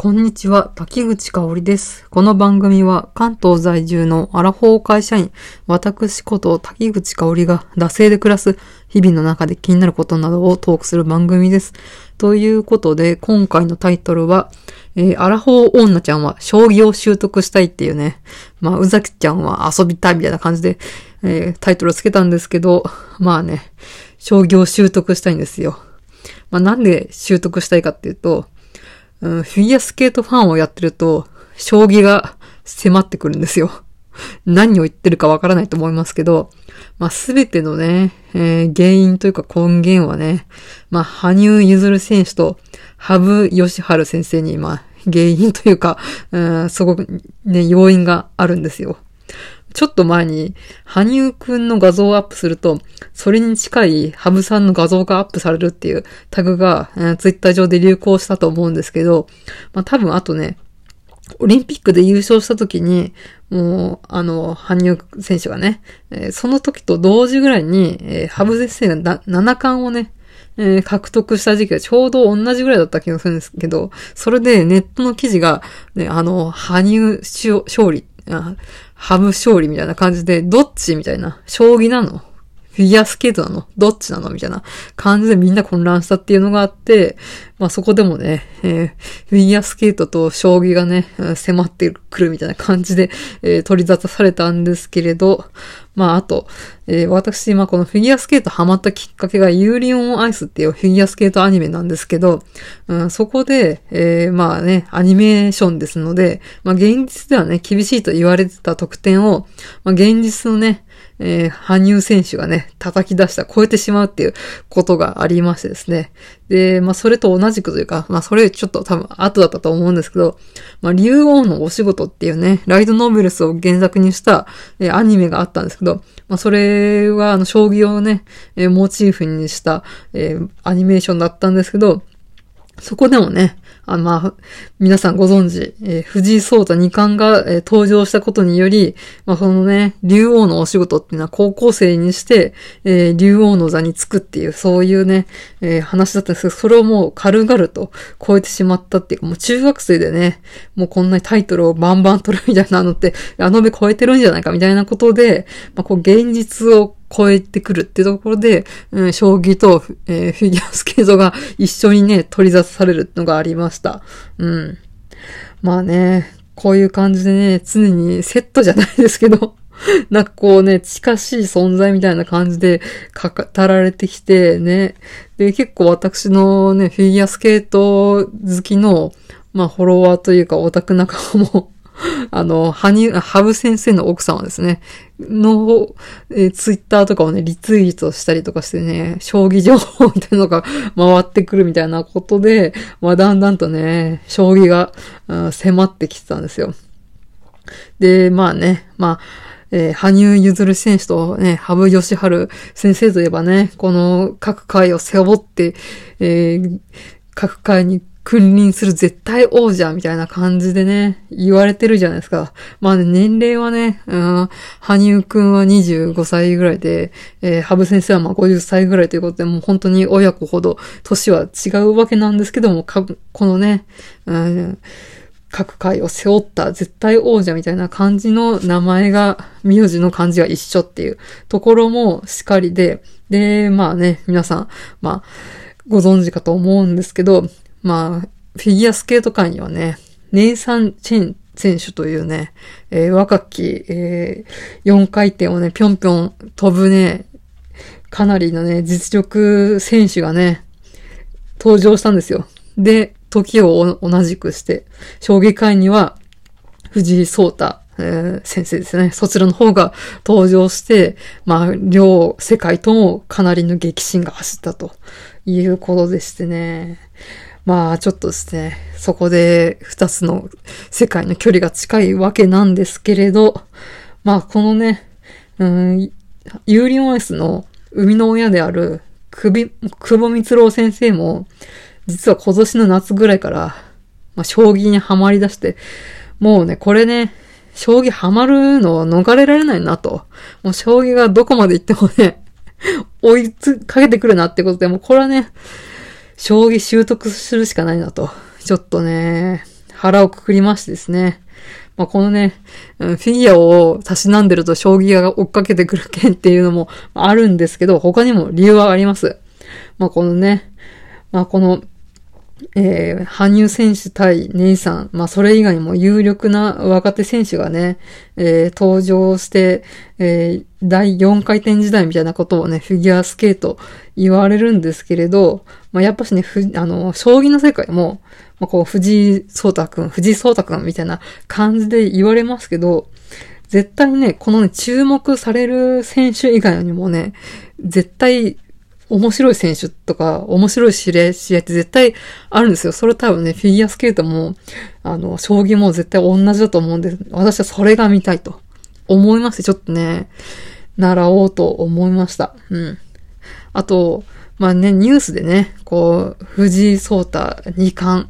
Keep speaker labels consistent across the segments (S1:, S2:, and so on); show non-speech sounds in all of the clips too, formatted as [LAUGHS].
S1: こんにちは、滝口香織です。この番組は関東在住のアラフォー会社員、私こと滝口香織が惰性で暮らす日々の中で気になることなどをトークする番組です。ということで、今回のタイトルは、えー、アラフォー女ちゃんは将棋を習得したいっていうね、まあ、うざきちゃんは遊びたいみたいな感じで、えー、タイトルをつけたんですけど、まあね、将棋を習得したいんですよ。まあ、なんで習得したいかっていうと、うん、フィギュアスケートファンをやってると、将棋が迫ってくるんですよ。[LAUGHS] 何を言ってるかわからないと思いますけど、まあ、すべてのね、えー、原因というか根源はね、まあ、羽生結弦選手と羽生善治先生に、まあ、原因というか、うん、すごくね、要因があるんですよ。ちょっと前に、羽生くんの画像をアップすると、それに近いハブさんの画像がアップされるっていうタグが、えー、ツイッター上で流行したと思うんですけど、まあ多分あとね、オリンピックで優勝した時に、もう、あの、羽生選手がね、えー、その時と同時ぐらいに、えー、ハブ先生が七冠をね、えー、獲得した時期がちょうど同じぐらいだった気がするんですけど、それでネットの記事が、ね、あの、羽生勝利ハム勝利みたいな感じで、どっちみたいな。将棋なの？フィギュアスケートなの？どっちなの？みたいな。感じでみんな混乱したっていうのがあって、まあそこでもね、えー、フィギュアスケートと将棋がね、迫ってくるみたいな感じで、えー、取り沙汰されたんですけれど、まああと、えー、私今このフィギュアスケートハマったきっかけがユーリオンアイスっていうフィギュアスケートアニメなんですけど、うん、そこで、え、まあね、アニメーションですので、まあ現実ではね、厳しいと言われてた得点を、まあ現実のね、えー、羽生選手がね、叩き出した、超えてしまうっていうことがありましてですね。で、まあ、それと同じくというか、まあ、それちょっと多分後だったと思うんですけど、まあ、竜王のお仕事っていうね、ライドノベルスを原作にした、えー、アニメがあったんですけど、まあ、それは、あの、将棋をね、えー、モチーフにした、えー、アニメーションだったんですけど、そこでもね、あまあ、皆さんご存知、えー、藤井聡太二冠が、えー、登場したことにより、まあ、そのね、竜王のお仕事っていうのは高校生にして、えー、竜王の座につくっていう、そういうね、え話だったんですけど、それをもう軽々と超えてしまったっていうか、もう中学生でね、もうこんなにタイトルをバンバン取るみたいなのって、あの目超えてるんじゃないかみたいなことで、まあ、こう現実を超えてくるっていうところで、うん、将棋と、えー、フィギュアスケートが一緒にね、取り沙汰されるのがありました。うん。まあね、こういう感じでね、常にセットじゃないですけど、[LAUGHS] なんかこうね、近しい存在みたいな感じで語られてきてね。で、結構私のね、フィギュアスケート好きの、まあ、フォロワーというかオタク仲間もあの、はに、ハブ先生の奥様ですね。の、えー、ツイッターとかをね、リツイートしたりとかしてね、将棋情報みたいなのが [LAUGHS] 回ってくるみたいなことで、まあ、だんだんとね、将棋が、うん、迫ってきてたんですよ。で、まあね、まあ、えー、羽生結弦選手とね、羽生善治先生といえばね、この各回を背負って、えー、各回に君臨する絶対王者みたいな感じでね、言われてるじゃないですか。まあね、年齢はね、うん、羽生くんは25歳ぐらいで、えー、羽生先生はまあ50歳ぐらいということで、もう本当に親子ほど年は違うわけなんですけども、かこのね、うん、各界を背負った絶対王者みたいな感じの名前が、名字の漢字が一緒っていうところもしかりで、で、まあね、皆さん、まあ、ご存知かと思うんですけど、まあ、フィギュアスケート界にはね、ネイサン・チェン選手というね、えー、若き、えー、4回転をね、ぴょんぴょん飛ぶね、かなりのね、実力選手がね、登場したんですよ。で、時を同じくして、将棋界には、藤井聡太、えー、先生ですね。そちらの方が登場して、まあ、両世界ともかなりの激震が走ったということでしてね。まあちょっとですね、そこで二つの世界の距離が近いわけなんですけれど、まあこのね、うん、ユーリオン S の生みの親である久保光郎先生も、実は今年の夏ぐらいから、まあ将棋にはまり出して、もうね、これね、将棋ハマるのを逃れられないなと。もう将棋がどこまで行ってもね、[LAUGHS] 追いつかけてくるなってことで、もうこれはね、将棋習得するしかないなと。ちょっとね、腹をくくりましてですね、まあ、このね、フィギュアをたしなんでると将棋が追っかけてくる件っていうのもあるんですけど、他にも理由はあります。まあ、このね、まあ、この、えー、羽生選手対ネイさん、まあ、それ以外にも有力な若手選手がね、えー、登場して、えー、第4回転時代みたいなことをね、フィギュアスケート言われるんですけれど、まあ、やっぱしね、ふ、あの、将棋の世界も、まあ、こう、藤井聡太くん、藤井聡太くんみたいな感じで言われますけど、絶対ね、このね、注目される選手以外にもね、絶対面白い選手とか、面白い試合、試合って絶対あるんですよ。それ多分ね、フィギュアスケートも、あの、将棋も絶対同じだと思うんで、私はそれが見たいと思いまして、ちょっとね、習おうと思いました。うん。あと、まあね、ニュースでね、こう、藤井聡太二冠、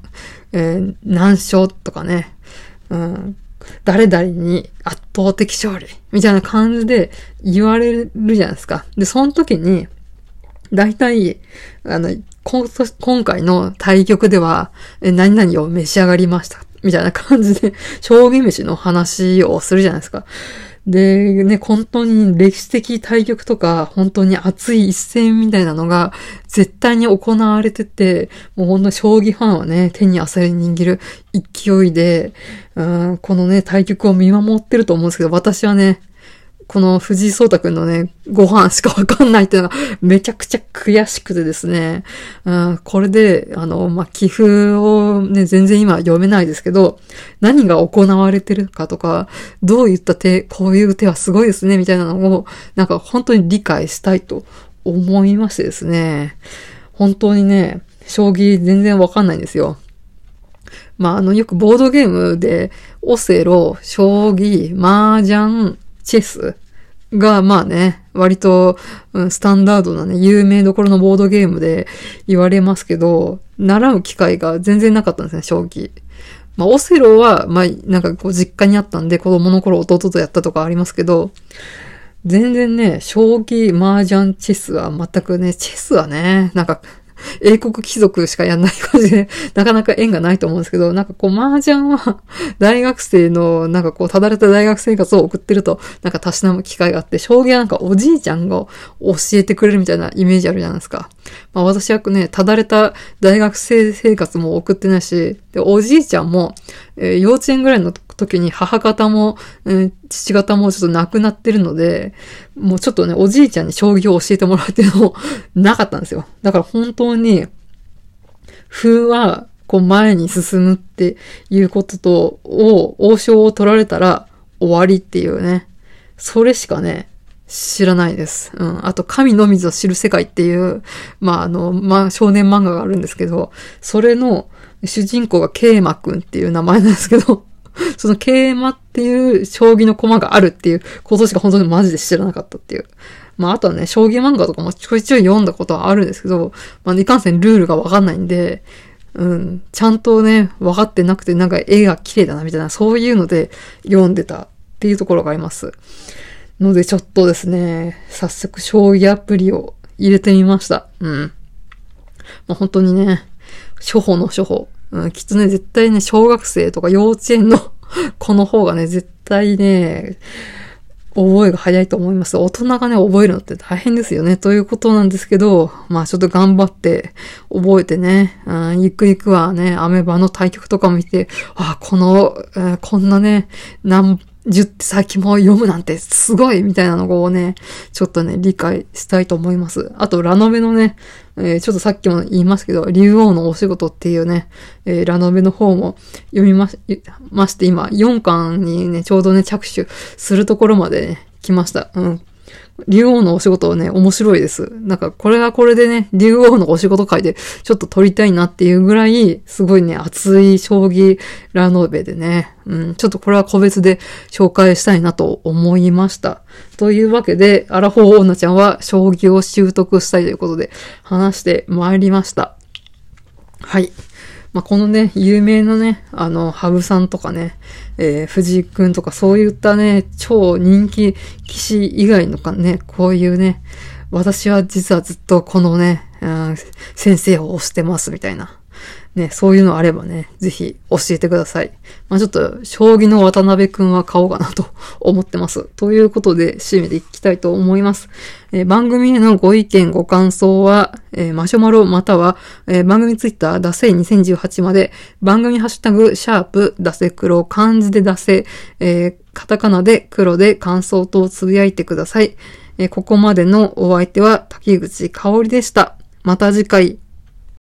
S1: えー、何勝とかね、うん、誰々に圧倒的勝利、みたいな感じで言われるじゃないですか。で、その時に、大体、あの、今回の対局では、何々を召し上がりました。みたいな感じで、[LAUGHS] 将棋飯の話をするじゃないですか。で、ね、本当に歴史的対局とか、本当に熱い一戦みたいなのが絶対に行われてて、もうほんと将棋ファンはね、手に汗握る勢いで、うん、このね、対局を見守ってると思うんですけど、私はね、この藤井聡太くんのね、ご飯しかわかんないっていうのがめちゃくちゃ悔しくてですね、うん、これで、あの、まあ、寄付をね、全然今読めないですけど、何が行われてるかとか、どういった手、こういう手はすごいですね、みたいなのを、なんか本当に理解したいと思いましてですね、本当にね、将棋全然わかんないんですよ。まあ、あの、よくボードゲームで、オセロ、将棋、麻雀、チェスが、まあね、割と、うん、スタンダードなね、有名どころのボードゲームで言われますけど、習う機会が全然なかったんですね、将棋。まあ、オセロは、まあ、なんかこう実家にあったんで、子供の頃弟とやったとかありますけど、全然ね、将棋、麻雀、チェスは全くね、チェスはね、なんか英国貴族しかやんない感じで、[LAUGHS] なかなか縁がないと思うんですけど、なんかこう、麻雀は、[LAUGHS] 大学生の、なんかこう、ただれた大学生活を送ってると、なんかたしなむ機会があって、将棋はなんかおじいちゃんが教えてくれるみたいなイメージあるじゃないですか。まあ私はね、ただれた大学生生活も送ってないし、で、おじいちゃんも、えー、幼稚園ぐらいの時に母方も、うん、父方もちょっと亡くなってるので、もうちょっとね、おじいちゃんに将棋を教えてもらうっていうのもなかったんですよ。だから本当に、風は、こう前に進むっていうことと、を、王将を取られたら終わりっていうね。それしかね、知らないです。うん。あと、神のみぞ知る世界っていう、まあ、あの、まあ、少年漫画があるんですけど、それの主人公がケイマくんっていう名前なんですけど、その桂馬っていう将棋の駒があるっていうことしか本当にマジで知らなかったっていう。まあ、あとはね、将棋漫画とかもちょいちょい読んだことはあるんですけど、まあ、いかんせんルールがわかんないんで、うん、ちゃんとね、分かってなくて、なんか絵が綺麗だな、みたいな、そういうので読んでたっていうところがあります。ので、ちょっとですね、早速、将棋アプリを入れてみました。うん。まあ、本当にね、初歩の初歩。うん、きっとね、絶対ね、小学生とか幼稚園の [LAUGHS] この方がね、絶対ね、覚えが早いと思います。大人がね、覚えるのって大変ですよね。ということなんですけど、まあちょっと頑張って覚えてね、うん、ゆくゆくはね、アメバの対局とか見て、あ、この、えー、こんなね、何10って先も読むなんてすごいみたいなのをね、ちょっとね、理解したいと思います。あと、ラノベのね、えー、ちょっとさっきも言いますけど、竜王のお仕事っていうね、えー、ラノベの方も読みまし、まして、今、4巻にね、ちょうどね、着手するところまでね、来ました。うん。竜王のお仕事はね、面白いです。なんか、これはこれでね、竜王のお仕事会でちょっと撮りたいなっていうぐらい、すごいね、熱い将棋ラノベでね、うん、ちょっとこれは個別で紹介したいなと思いました。というわけで、アラフォー女ちゃんは将棋を習得したいということで話してまいりました。はい。まあ、このね、有名なね、あの、羽生さんとかね、えー、藤井くんとかそういったね、超人気騎士以外のかね、こういうね、私は実はずっとこのね、うん、先生を推してますみたいな。ね、そういうのあればね、ぜひ教えてください。まあちょっと、将棋の渡辺くんは買おうかなと [LAUGHS] 思ってます。ということで、締めていきたいと思います。えー、番組へのご意見、ご感想は、えー、マシュマロまたは、えー、番組ツイッター、ダセ2018まで、番組ハッシュタグ、シャープ、ダセ黒、漢字でダセ、えカタカナで黒で感想等をつぶやいてください。えここまでのお相手は、滝口香織でした。また次回。